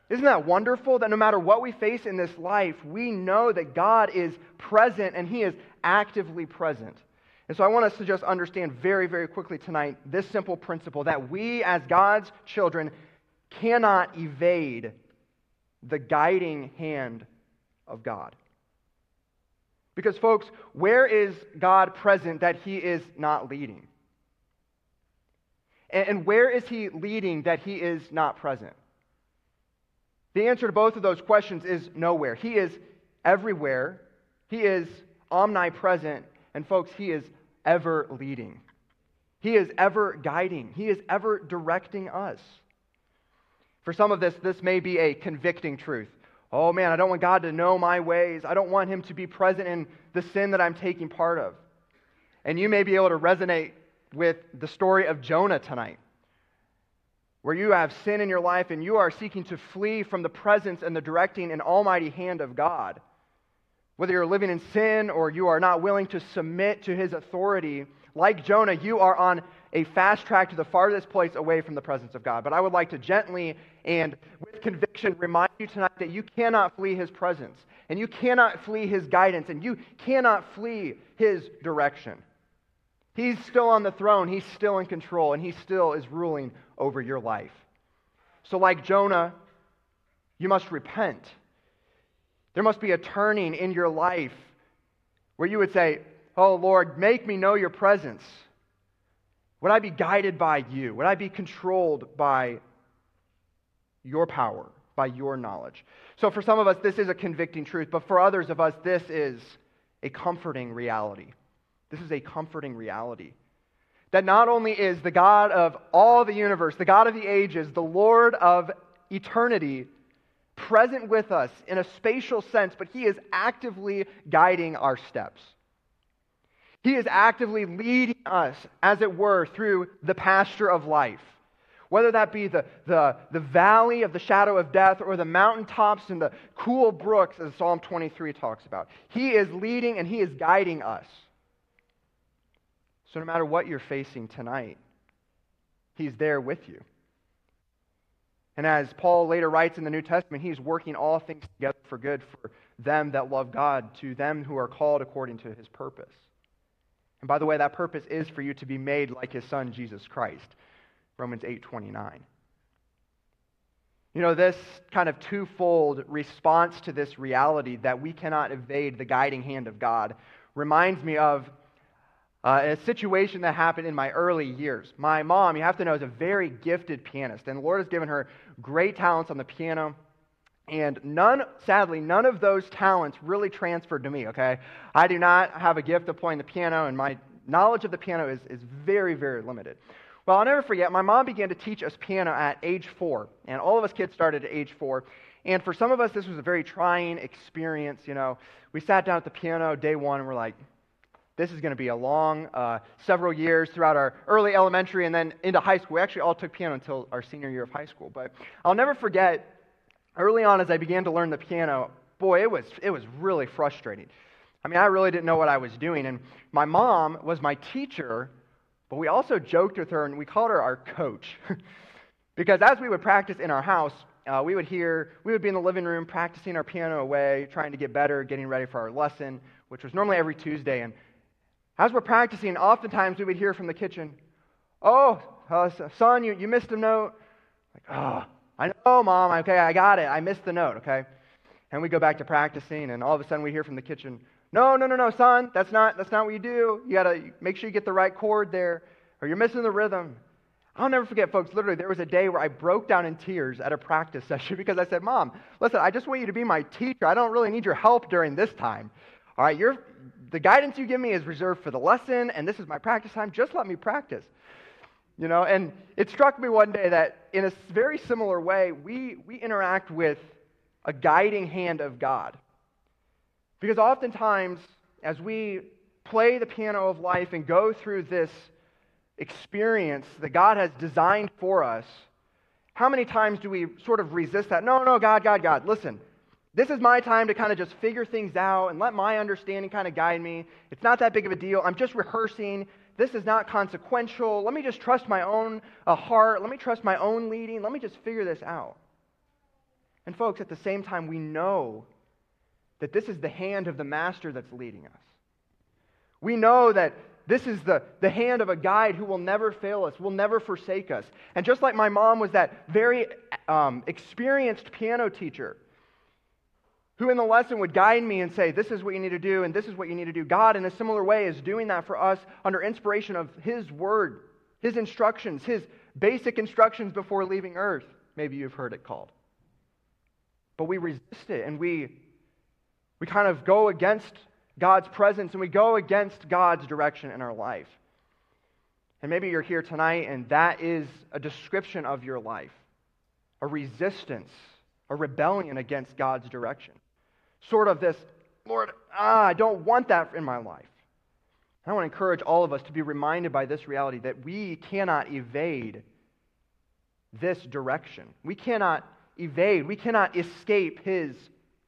Isn't that wonderful that no matter what we face in this life, we know that God is present and He is actively present? And so I want us to just understand very, very quickly tonight this simple principle that we, as God's children, cannot evade the guiding hand of God. Because, folks, where is God present that He is not leading? And where is He leading that He is not present? The answer to both of those questions is nowhere. He is everywhere, He is omnipresent, and, folks, He is ever leading. He is ever guiding, He is ever directing us. For some of this, this may be a convicting truth. Oh man, I don't want God to know my ways. I don't want Him to be present in the sin that I'm taking part of. And you may be able to resonate with the story of Jonah tonight, where you have sin in your life and you are seeking to flee from the presence and the directing and almighty hand of God. Whether you're living in sin or you are not willing to submit to His authority, like Jonah, you are on a fast track to the farthest place away from the presence of God. But I would like to gently and with conviction remind you tonight that you cannot flee his presence, and you cannot flee his guidance, and you cannot flee his direction. He's still on the throne, he's still in control, and he still is ruling over your life. So, like Jonah, you must repent. There must be a turning in your life where you would say, Oh Lord, make me know your presence. Would I be guided by you? Would I be controlled by your power, by your knowledge? So, for some of us, this is a convicting truth, but for others of us, this is a comforting reality. This is a comforting reality. That not only is the God of all the universe, the God of the ages, the Lord of eternity, present with us in a spatial sense, but He is actively guiding our steps. He is actively leading us, as it were, through the pasture of life. Whether that be the, the, the valley of the shadow of death or the mountaintops and the cool brooks, as Psalm 23 talks about. He is leading and He is guiding us. So, no matter what you're facing tonight, He's there with you. And as Paul later writes in the New Testament, He's working all things together for good for them that love God, to them who are called according to His purpose. And by the way, that purpose is for you to be made like his son Jesus Christ. Romans 8:29. You know, this kind of twofold response to this reality that we cannot evade the guiding hand of God reminds me of uh, a situation that happened in my early years. My mom, you have to know, is a very gifted pianist, and the Lord has given her great talents on the piano. And none, sadly, none of those talents really transferred to me, okay? I do not have a gift of playing the piano, and my knowledge of the piano is, is very, very limited. Well, I'll never forget, my mom began to teach us piano at age four, and all of us kids started at age four. And for some of us, this was a very trying experience. You know, we sat down at the piano day one, and we're like, this is going to be a long uh, several years throughout our early elementary and then into high school. We actually all took piano until our senior year of high school. But I'll never forget early on as I began to learn the piano, boy, it was, it was really frustrating. I mean, I really didn't know what I was doing. And my mom was my teacher, but we also joked with her and we called her our coach. because as we would practice in our house, uh, we would hear, we would be in the living room practicing our piano away, trying to get better, getting ready for our lesson, which was normally every Tuesday. And as we're practicing, oftentimes we would hear from the kitchen, Oh, uh, son, you, you missed a note. Like, oh, I know, Mom. Okay, I got it. I missed the note, okay? And we go back to practicing, and all of a sudden we hear from the kitchen, No, no, no, no, son. That's not, that's not what you do. You got to make sure you get the right chord there, or you're missing the rhythm. I'll never forget, folks. Literally, there was a day where I broke down in tears at a practice session because I said, Mom, listen, I just want you to be my teacher. I don't really need your help during this time. All right, you're, the guidance you give me is reserved for the lesson, and this is my practice time. Just let me practice. You know, and it struck me one day that in a very similar way, we, we interact with a guiding hand of God. Because oftentimes, as we play the piano of life and go through this experience that God has designed for us, how many times do we sort of resist that? No, no, God, God, God, listen. This is my time to kind of just figure things out and let my understanding kind of guide me. It's not that big of a deal. I'm just rehearsing. This is not consequential. Let me just trust my own uh, heart. Let me trust my own leading. Let me just figure this out. And, folks, at the same time, we know that this is the hand of the master that's leading us. We know that this is the, the hand of a guide who will never fail us, will never forsake us. And just like my mom was that very um, experienced piano teacher who in the lesson would guide me and say, This is what you need to do, and this is what you need to do. God, in a similar way, is doing that for us under inspiration of His word, His instructions, His basic instructions before leaving earth. Maybe you've heard it called. But we resist it and we, we kind of go against God's presence and we go against God's direction in our life. And maybe you're here tonight and that is a description of your life a resistance, a rebellion against God's direction. Sort of this, Lord, ah, I don't want that in my life. I want to encourage all of us to be reminded by this reality that we cannot evade this direction. We cannot evade, we cannot escape His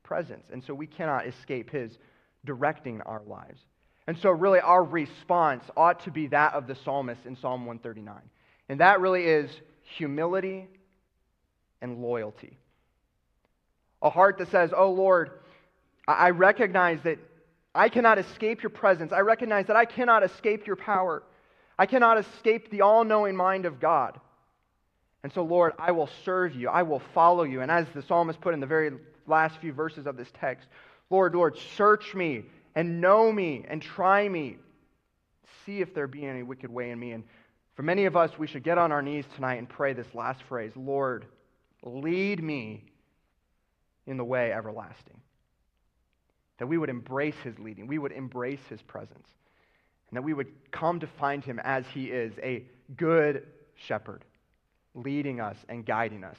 presence. And so we cannot escape His directing our lives. And so, really, our response ought to be that of the psalmist in Psalm 139. And that really is humility and loyalty. A heart that says, Oh Lord, I recognize that I cannot escape your presence. I recognize that I cannot escape your power. I cannot escape the all knowing mind of God. And so, Lord, I will serve you. I will follow you. And as the psalmist put in the very last few verses of this text, Lord, Lord, search me and know me and try me. See if there be any wicked way in me. And for many of us, we should get on our knees tonight and pray this last phrase Lord, lead me in the way everlasting. That we would embrace his leading, we would embrace his presence, and that we would come to find him as he is a good shepherd, leading us and guiding us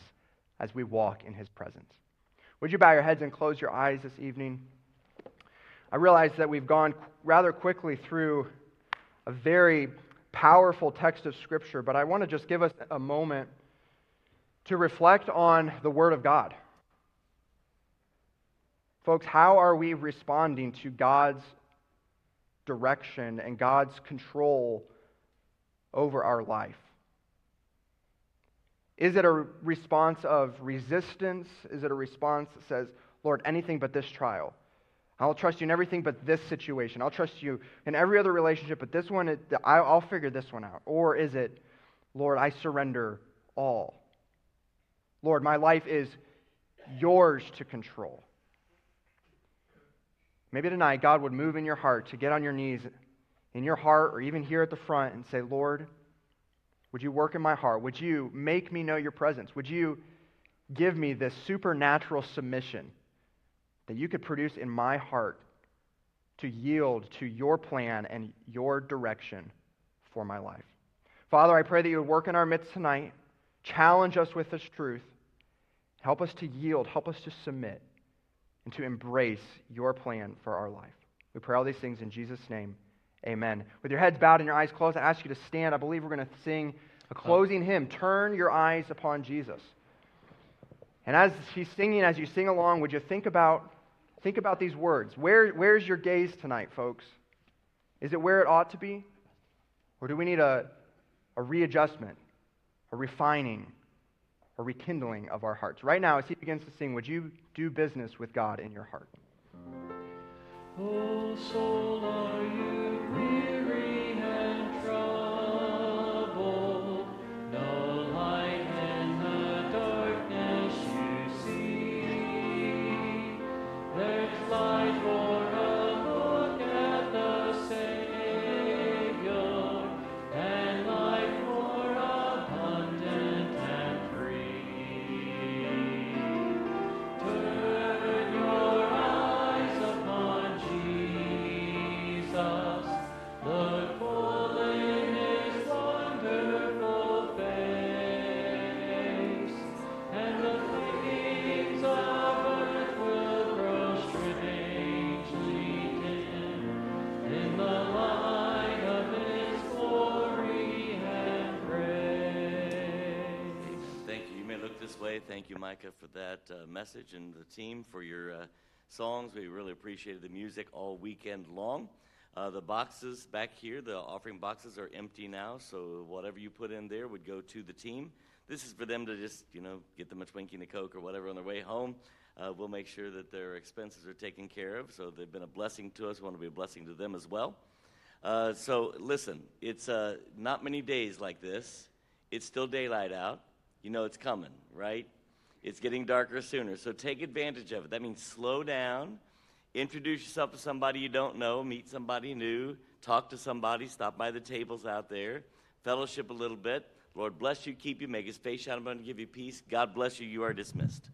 as we walk in his presence. Would you bow your heads and close your eyes this evening? I realize that we've gone rather quickly through a very powerful text of Scripture, but I want to just give us a moment to reflect on the Word of God. Folks, how are we responding to God's direction and God's control over our life? Is it a response of resistance? Is it a response that says, Lord, anything but this trial? I'll trust you in everything but this situation. I'll trust you in every other relationship, but this one, I'll figure this one out. Or is it, Lord, I surrender all? Lord, my life is yours to control. Maybe tonight God would move in your heart to get on your knees in your heart or even here at the front and say, Lord, would you work in my heart? Would you make me know your presence? Would you give me this supernatural submission that you could produce in my heart to yield to your plan and your direction for my life? Father, I pray that you would work in our midst tonight, challenge us with this truth, help us to yield, help us to submit, and to embrace your plan for our life. We pray all these things in Jesus' name. Amen. With your heads bowed and your eyes closed, I ask you to stand. I believe we're going to sing a closing hymn. Turn your eyes upon Jesus. And as he's singing, as you sing along, would you think about, think about these words? Where, where's your gaze tonight, folks? Is it where it ought to be? Or do we need a, a readjustment, a refining, a rekindling of our hearts? Right now, as he begins to sing, would you do business with God in your heart? Oh, soul, Micah, for that uh, message and the team for your uh, songs. We really appreciated the music all weekend long. Uh, the boxes back here, the offering boxes are empty now, so whatever you put in there would go to the team. This is for them to just, you know, get them a Twinkie and a Coke or whatever on their way home. Uh, we'll make sure that their expenses are taken care of. So they've been a blessing to us. We want to be a blessing to them as well. Uh, so listen, it's uh, not many days like this. It's still daylight out. You know it's coming, right? It's getting darker sooner. So take advantage of it. That means slow down Introduce yourself to somebody you don't know, meet somebody new, talk to somebody, stop by the tables out there, fellowship a little bit. Lord bless you, keep you, make his face shine upon you, give you peace. God bless you. You are dismissed.